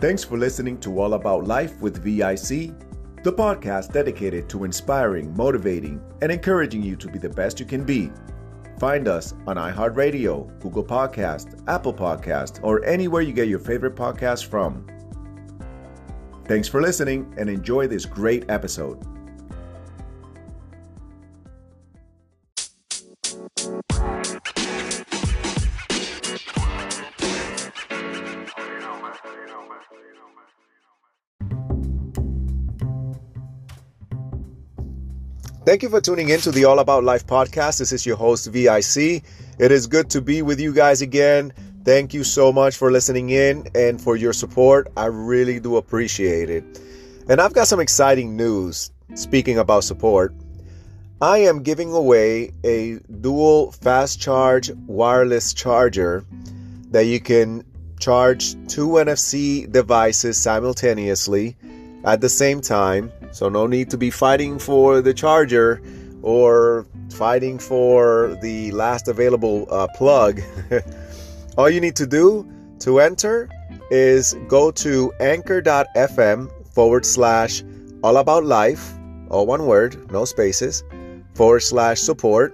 Thanks for listening to All About Life with VIC, the podcast dedicated to inspiring, motivating, and encouraging you to be the best you can be. Find us on iHeartRadio, Google Podcast, Apple Podcast, or anywhere you get your favorite podcast from. Thanks for listening and enjoy this great episode. Thank you for tuning in to the All About Life podcast. This is your host, VIC. It is good to be with you guys again. Thank you so much for listening in and for your support. I really do appreciate it. And I've got some exciting news speaking about support. I am giving away a dual fast charge wireless charger that you can charge two NFC devices simultaneously at the same time so no need to be fighting for the charger or fighting for the last available uh, plug. All you need to do to enter is go to anchor.fm forward slash all about life, all one word, no spaces, forward slash support.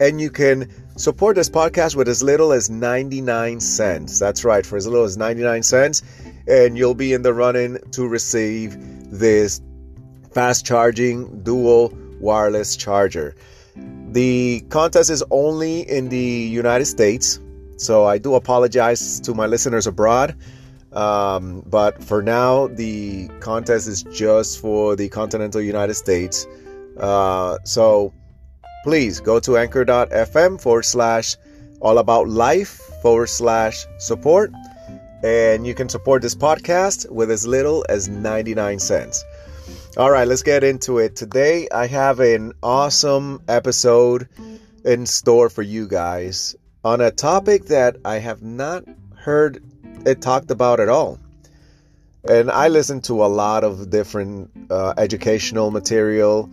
And you can support this podcast with as little as 99 cents. That's right, for as little as 99 cents. And you'll be in the running to receive this fast charging dual wireless charger. The contest is only in the United States, so I do apologize to my listeners abroad. Um, but for now, the contest is just for the continental United States. Uh, so please go to anchor.fm forward slash all about life forward slash support. And you can support this podcast with as little as 99 cents. All right, let's get into it. Today, I have an awesome episode in store for you guys on a topic that I have not heard it talked about at all. And I listen to a lot of different uh, educational material.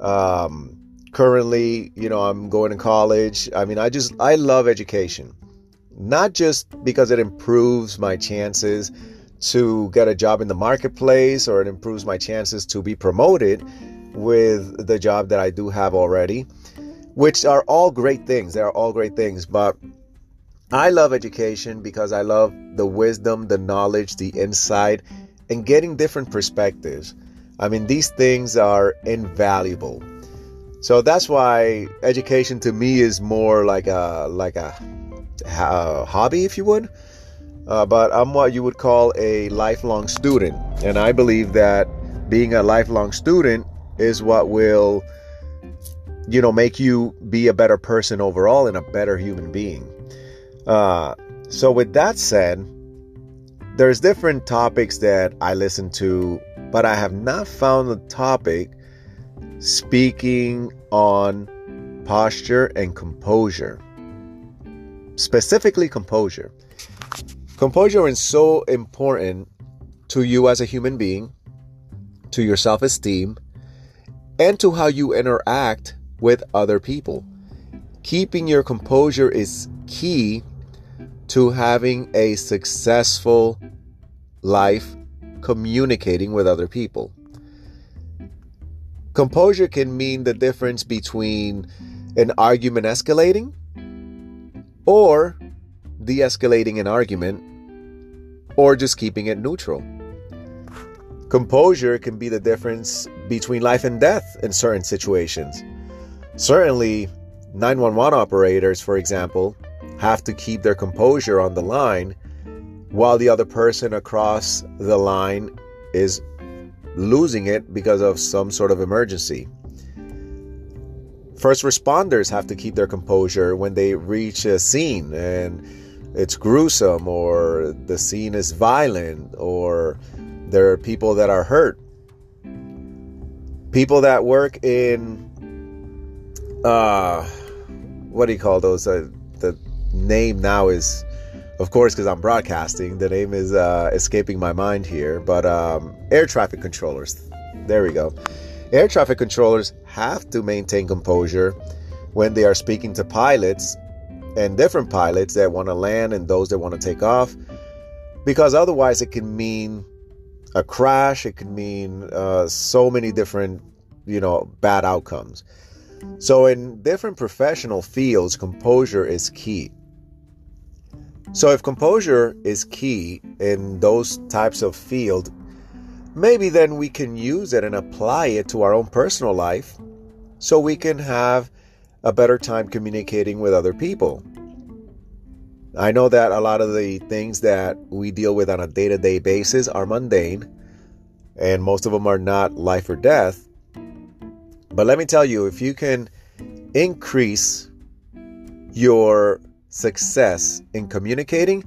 Um, currently, you know, I'm going to college. I mean, I just, I love education. Not just because it improves my chances to get a job in the marketplace or it improves my chances to be promoted with the job that I do have already, which are all great things. They are all great things. But I love education because I love the wisdom, the knowledge, the insight, and getting different perspectives. I mean, these things are invaluable. So that's why education to me is more like a like a, a hobby, if you would uh, but I'm what you would call a lifelong student. And I believe that being a lifelong student is what will, you know, make you be a better person overall and a better human being. Uh, so, with that said, there's different topics that I listen to, but I have not found the topic speaking on posture and composure. Specifically, composure. Composure is so important to you as a human being, to your self esteem, and to how you interact with other people. Keeping your composure is key to having a successful life communicating with other people. Composure can mean the difference between an argument escalating or de escalating an argument or just keeping it neutral. Composure can be the difference between life and death in certain situations. Certainly, 911 operators, for example, have to keep their composure on the line while the other person across the line is losing it because of some sort of emergency. First responders have to keep their composure when they reach a scene and it's gruesome or the scene is violent or there are people that are hurt. People that work in uh what do you call those? Uh, the name now is of course because I'm broadcasting, the name is uh escaping my mind here, but um air traffic controllers. There we go. Air traffic controllers have to maintain composure when they are speaking to pilots and different pilots that want to land and those that want to take off. because otherwise it can mean a crash, it can mean uh, so many different, you know, bad outcomes. So, in different professional fields, composure is key. So, if composure is key in those types of field, maybe then we can use it and apply it to our own personal life so we can have a better time communicating with other people. I know that a lot of the things that we deal with on a day to day basis are mundane, and most of them are not life or death. But let me tell you, if you can increase your success in communicating,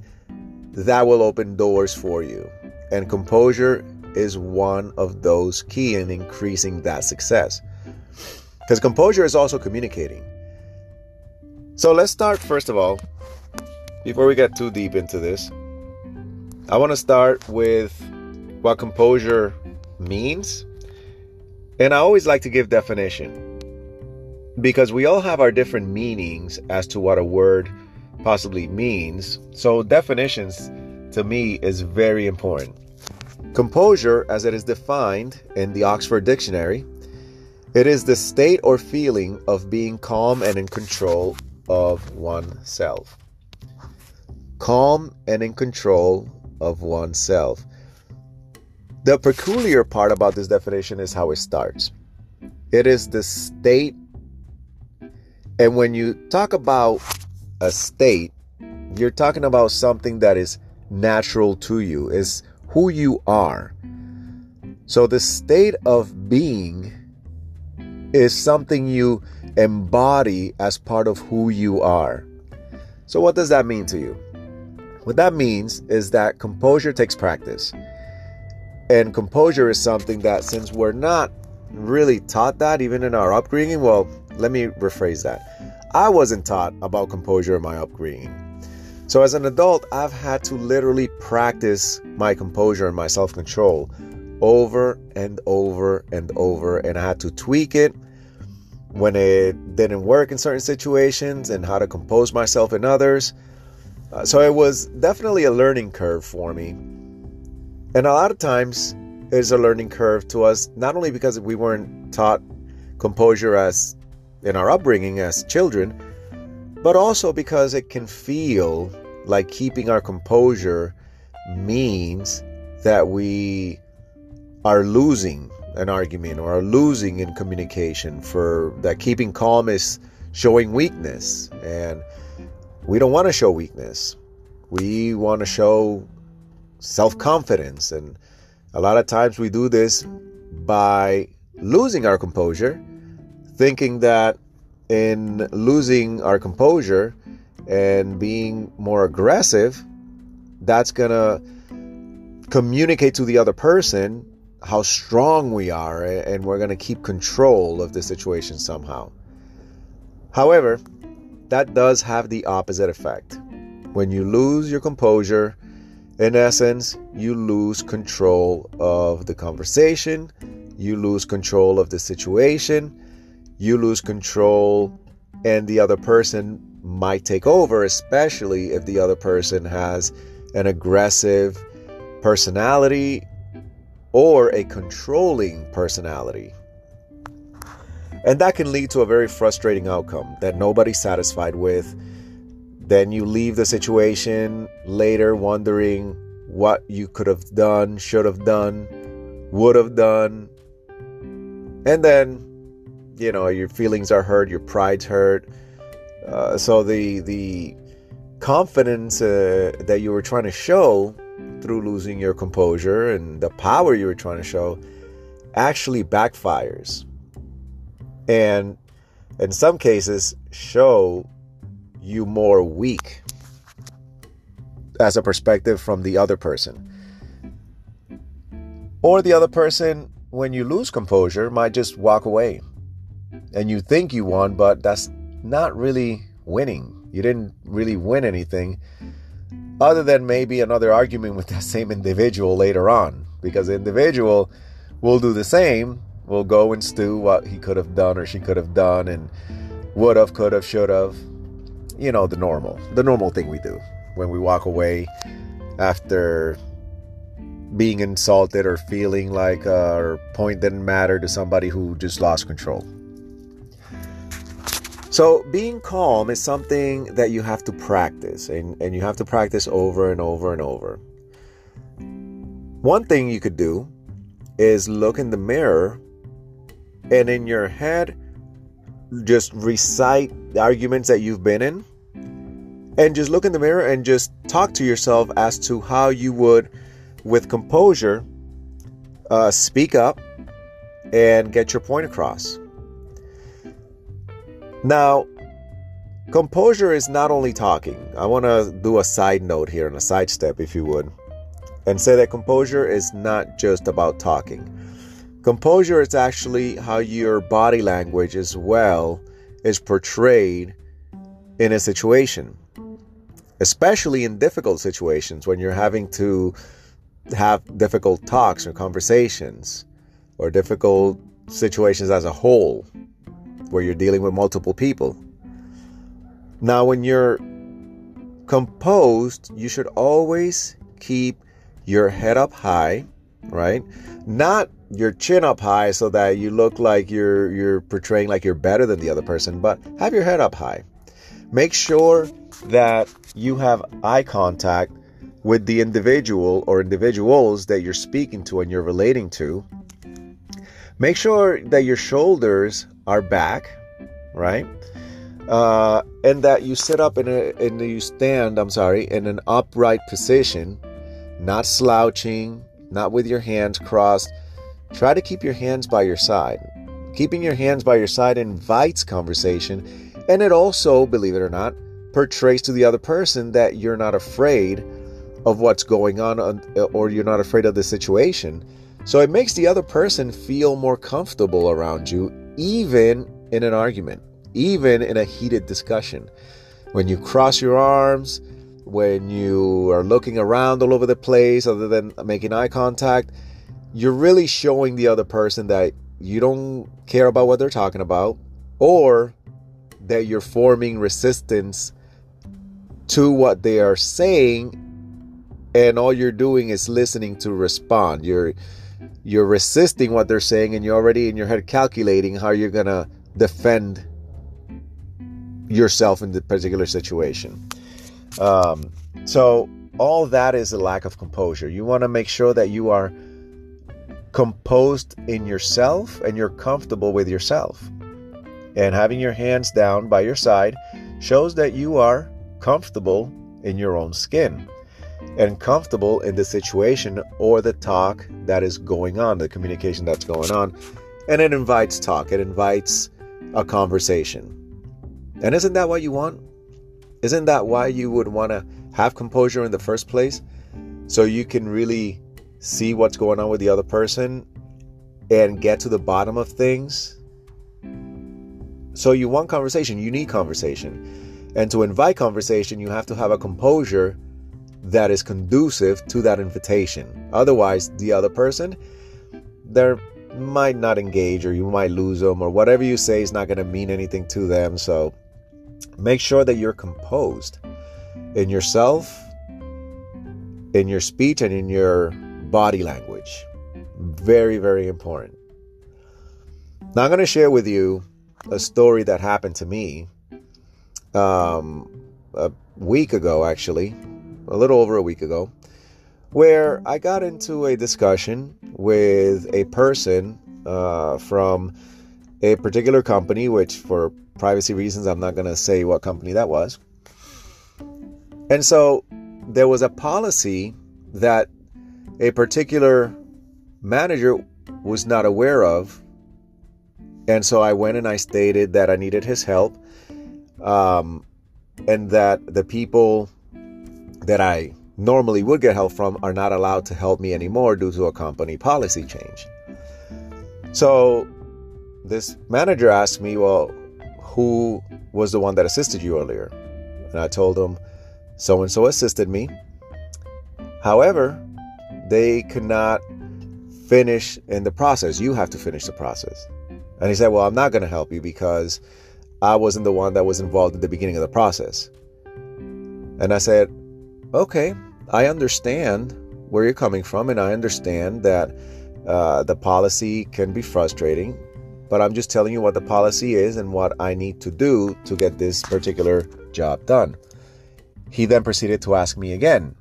that will open doors for you. And composure is one of those key in increasing that success. Because composure is also communicating. So let's start, first of all, before we get too deep into this, I want to start with what composure means. And I always like to give definition because we all have our different meanings as to what a word possibly means. So definitions to me is very important. Composure as it is defined in the Oxford Dictionary, it is the state or feeling of being calm and in control of oneself. Calm and in control of oneself. The peculiar part about this definition is how it starts. It is the state, and when you talk about a state, you're talking about something that is natural to you, is who you are. So the state of being is something you embody as part of who you are. So, what does that mean to you? What that means is that composure takes practice. And composure is something that, since we're not really taught that even in our upbringing, well, let me rephrase that. I wasn't taught about composure in my upbringing. So, as an adult, I've had to literally practice my composure and my self control over and over and over, and I had to tweak it when it didn't work in certain situations and how to compose myself in others. Uh, so, it was definitely a learning curve for me. And a lot of times it's a learning curve to us, not only because we weren't taught composure as in our upbringing as children, but also because it can feel like keeping our composure means that we are losing an argument or are losing in communication for that keeping calm is showing weakness and we don't want to show weakness we want to show self confidence. And a lot of times we do this by losing our composure, thinking that in losing our composure and being more aggressive, that's going to communicate to the other person how strong we are eh, and we're going to keep control of the situation somehow. However, that does have the opposite effect. When you lose your composure, in essence, you lose control of the conversation, you lose control of the situation, you lose control, and the other person might take over, especially if the other person has an aggressive personality or a controlling personality. And that can lead to a very frustrating outcome that nobody's satisfied with then you leave the situation later wondering what you could have done, should have done, would have done. And then, you know, your feelings are hurt, your pride's hurt. Uh, so the the confidence uh, that you were trying to show through losing your composure and the power you were trying to show actually backfires. And in some cases show you more weak as a perspective from the other person. Or the other person, when you lose composure, might just walk away. And you think you won, but that's not really winning. You didn't really win anything other than maybe another argument with that same individual later on. Because the individual will do the same, will go and stew what he could have done or she could have done and would have, could have, should have, you know, the normal, the normal thing we do when we walk away after being insulted or feeling like uh, our point didn't matter to somebody who just lost control. So, being calm is something that you have to practice, and, and you have to practice over and over and over. One thing you could do is look in the mirror and in your head, just recite the arguments that you've been in, and just look in the mirror and just talk to yourself as to how you would, with composure, uh, speak up and get your point across. Now, composure is not only talking. I want to do a side note here and a side step, if you would, and say that composure is not just about talking. Composure is actually how your body language as well is portrayed in a situation, especially in difficult situations when you're having to have difficult talks or conversations or difficult situations as a whole where you're dealing with multiple people. Now, when you're composed, you should always keep your head up high, right? Not your chin up high so that you look like you're you're portraying like you're better than the other person, but have your head up high. Make sure that you have eye contact with the individual or individuals that you're speaking to and you're relating to. Make sure that your shoulders are back, right? Uh, and that you sit up in a and you stand, I'm sorry, in an upright position, not slouching, not with your hands crossed. Try to keep your hands by your side. Keeping your hands by your side invites conversation, and it also, believe it or not, portrays to the other person that you're not afraid of what's going on or you're not afraid of the situation. So it makes the other person feel more comfortable around you even in an argument, even in a heated discussion. When you cross your arms, when you are looking around all over the place other than making eye contact, you're really showing the other person that you don't care about what they're talking about or that you're forming resistance to what they are saying and all you're doing is listening to respond. You're you're resisting what they're saying and you're already in your head calculating how you're going to defend yourself in the particular situation. Um, so, all that is a lack of composure. You want to make sure that you are composed in yourself and you're comfortable with yourself. And having your hands down by your side shows that you are comfortable in your own skin and comfortable in the situation or the talk that is going on, the communication that's going on. And it invites talk, it invites a conversation. And isn't that what you want? Isn't that why you would want to have composure in the first place? So you can really see what's going on with the other person and get to the bottom of things. So you want conversation, you need conversation. And to invite conversation, you have to have a composure that is conducive to that invitation. Otherwise, the other person, they might not engage or you might lose them or whatever you say is not going to mean anything to them. So make sure that you're composed in yourself, in your speech, and in your body language. Very, very important. Now, I'm going to share with you a story that happened to me um, a week ago, actually a little over a week ago, where I got into a discussion with a person uh, from a particular company, which for privacy reasons, I'm not going to say what company that was. And so there was a policy that a particular manager was not aware of. And so I went and I stated that I needed his help um, and that the people that I normally would get help from are not allowed to help me anymore due to a company policy change. So this manager asked me, Well, who was the one that assisted you earlier? And I told him, So and so assisted me. However, they could not finish in the process. You have to finish the process. And he said, Well, I'm not going to help you because I wasn't the one that was involved in the beginning of the process. And I said, Okay, I understand where you're coming from, and I understand that uh, the policy can be frustrating, but I'm just telling you what the policy is and what I need to do to get this particular job done. He then proceeded to ask me again,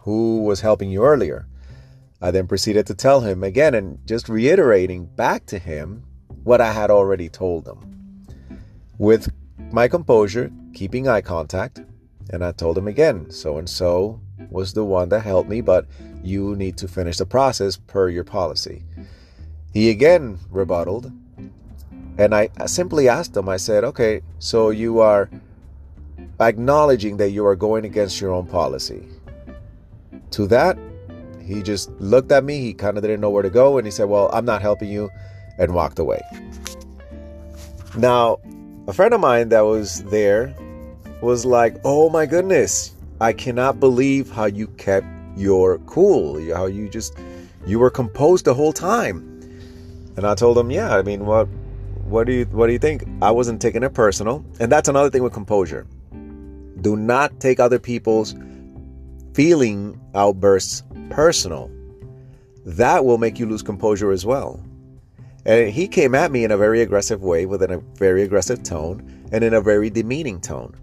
Who was helping you earlier? I then proceeded to tell him again and just reiterating back to him what I had already told him. With my composure, keeping eye contact, and I told him again, so and so was the one that helped me, but you need to finish the process per your policy. He again rebutted, and I simply asked him, I said, okay, so you are acknowledging that you are going against your own policy. To that, he just looked at me, he kind of didn't know where to go, and he said, well, I'm not helping you, and walked away. Now, a friend of mine that was there was like, oh my goodness, I cannot believe how you kept your cool, how you just you were composed the whole time. And I told him, yeah, I mean, what what do you what do you think? I wasn't taking it personal. And that's another thing with composure. Do not take other people's feeling outbursts personal. That will make you lose composure as well. And he came at me in a very aggressive way, with a very aggressive tone, and in a very demeaning tone.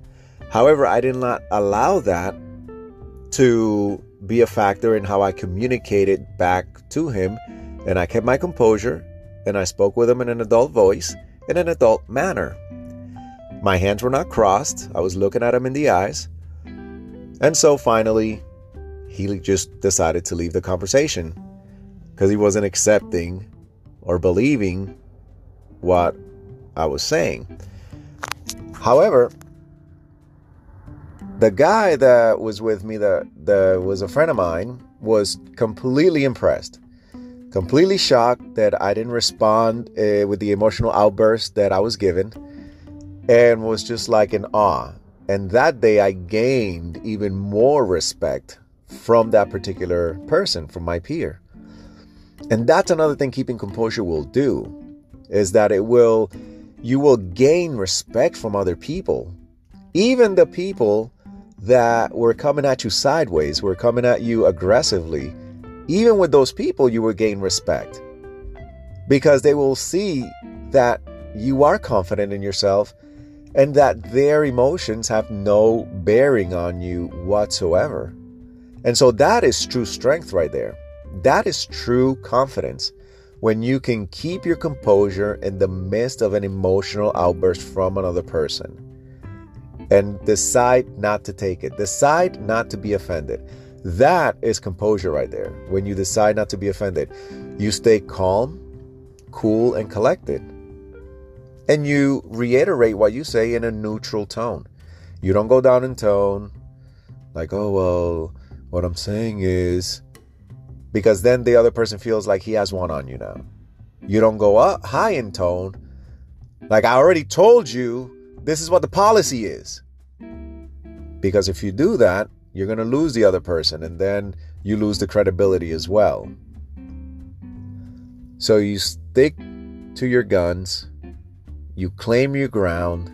However, I did not allow that to be a factor in how I communicated back to him. And I kept my composure and I spoke with him in an adult voice, in an adult manner. My hands were not crossed, I was looking at him in the eyes. And so finally, he just decided to leave the conversation because he wasn't accepting or believing what I was saying. However, the guy that was with me that, that was a friend of mine was completely impressed completely shocked that i didn't respond uh, with the emotional outburst that i was given and was just like in awe. And that day i gained even more respect from that particular person from my peer. And that's another thing keeping composure will do is that it will you will gain respect from other people. Even the people that were coming at you sideways, were coming at you aggressively, even with those people, you will gain respect because they will see that you are confident in yourself and that their emotions have no bearing on you whatsoever. And so that is true strength right there. That is true confidence when you can keep your composure in the midst of an emotional outburst from another person and decide not to take it. Decide not to be offended. That is composure right there. When you decide not to be offended, you stay calm, cool, and collected. And you reiterate what you say in a neutral tone. You don't go down in tone, like, oh, well, what I'm saying is, because then the other person feels like he has one on you now. You don't go up high in tone, like, I already told you this is what the policy is. Because if you do that, you're going to lose the other person and then you lose the credibility as well. So you stick to your guns, you claim your ground,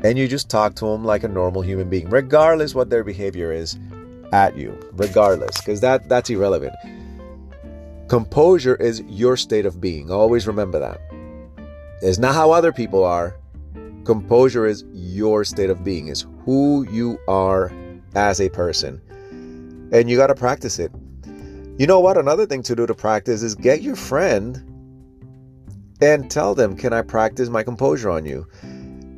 and you just talk to them like a normal human being, regardless what their behavior is at you, regardless, because that, that's irrelevant. Composure is your state of being. Always remember that. It's not how other people are, Composure is your state of being, is who you are as a person. And you got to practice it. You know what? Another thing to do to practice is get your friend and tell them, Can I practice my composure on you?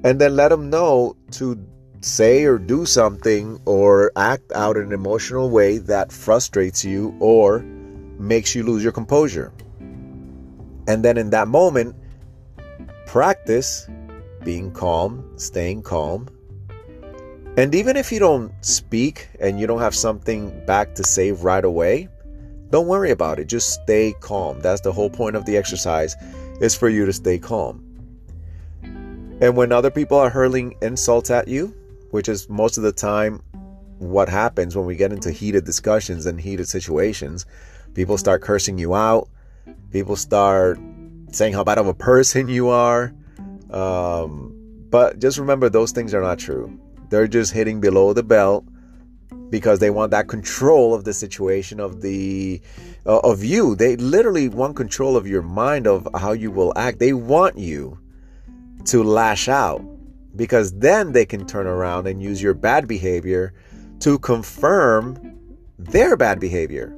And then let them know to say or do something or act out in an emotional way that frustrates you or makes you lose your composure. And then in that moment, practice being calm, staying calm. And even if you don't speak and you don't have something back to say right away, don't worry about it. Just stay calm. That's the whole point of the exercise is for you to stay calm. And when other people are hurling insults at you, which is most of the time what happens when we get into heated discussions and heated situations, people start cursing you out. People start saying how bad of a person you are. Um, but just remember, those things are not true. They're just hitting below the belt because they want that control of the situation of the uh, of you. They literally want control of your mind of how you will act. They want you to lash out because then they can turn around and use your bad behavior to confirm their bad behavior.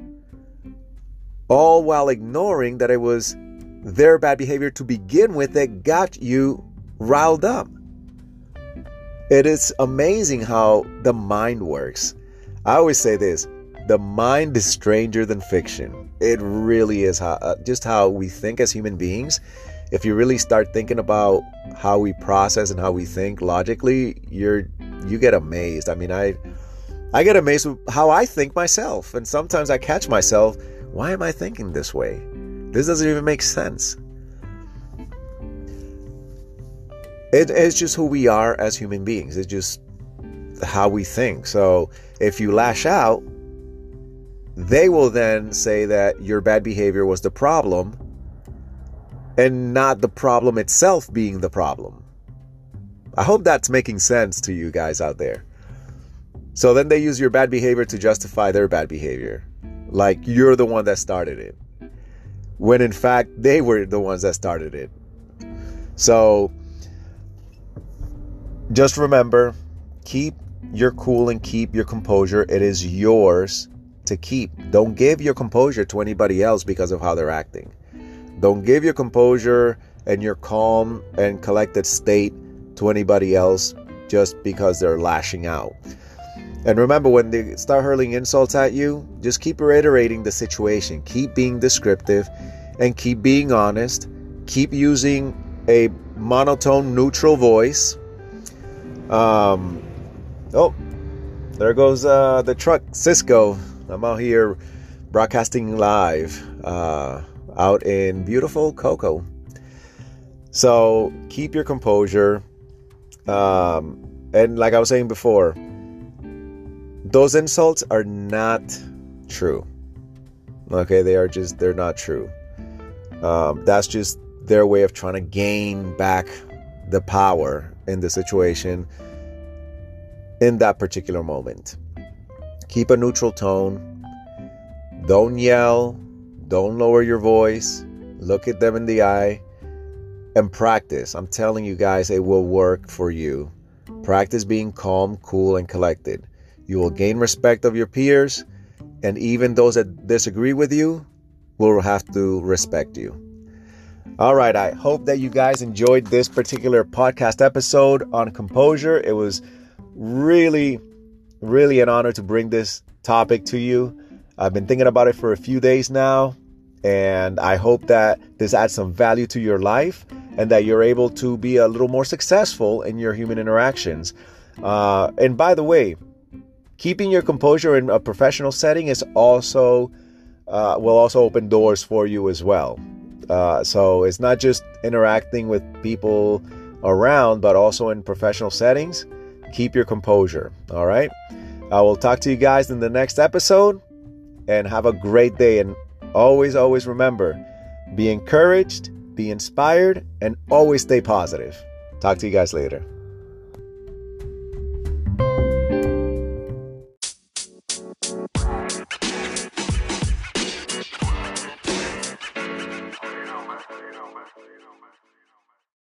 All while ignoring that it was their bad behavior to begin with that got you riled up it is amazing how the mind works I always say this the mind is stranger than fiction. It really is how, uh, just how we think as human beings. If you really start thinking about how we process and how we think logically, you're you get amazed. I mean, I I get amazed with how I think myself, and sometimes I catch myself, why am I thinking this way? This doesn't even make sense. It is just who we are as human beings. It's just how we think. So if you lash out, they will then say that your bad behavior was the problem and not the problem itself being the problem. I hope that's making sense to you guys out there. So then they use your bad behavior to justify their bad behavior. Like you're the one that started it. When in fact, they were the ones that started it. So just remember keep your cool and keep your composure. It is yours to keep. Don't give your composure to anybody else because of how they're acting. Don't give your composure and your calm and collected state to anybody else just because they're lashing out. And remember, when they start hurling insults at you, just keep reiterating the situation. Keep being descriptive and keep being honest. Keep using a monotone, neutral voice. Um, Oh, there goes uh, the truck, Sysco. I'm out here broadcasting live uh, out in beautiful Cocoa. So keep your composure. Um, and like I was saying before, those insults are not true. Okay, they are just, they're not true. Um, that's just their way of trying to gain back the power in the situation in that particular moment. Keep a neutral tone. Don't yell. Don't lower your voice. Look at them in the eye and practice. I'm telling you guys, it will work for you. Practice being calm, cool, and collected. You will gain respect of your peers, and even those that disagree with you will have to respect you. All right, I hope that you guys enjoyed this particular podcast episode on composure. It was really, really an honor to bring this topic to you. I've been thinking about it for a few days now, and I hope that this adds some value to your life and that you're able to be a little more successful in your human interactions. Uh, and by the way, keeping your composure in a professional setting is also uh, will also open doors for you as well. Uh, so it's not just interacting with people around, but also in professional settings keep your composure. All right. I will talk to you guys in the next episode and have a great day. And always, always remember be encouraged, be inspired, and always stay positive. Talk to you guys later.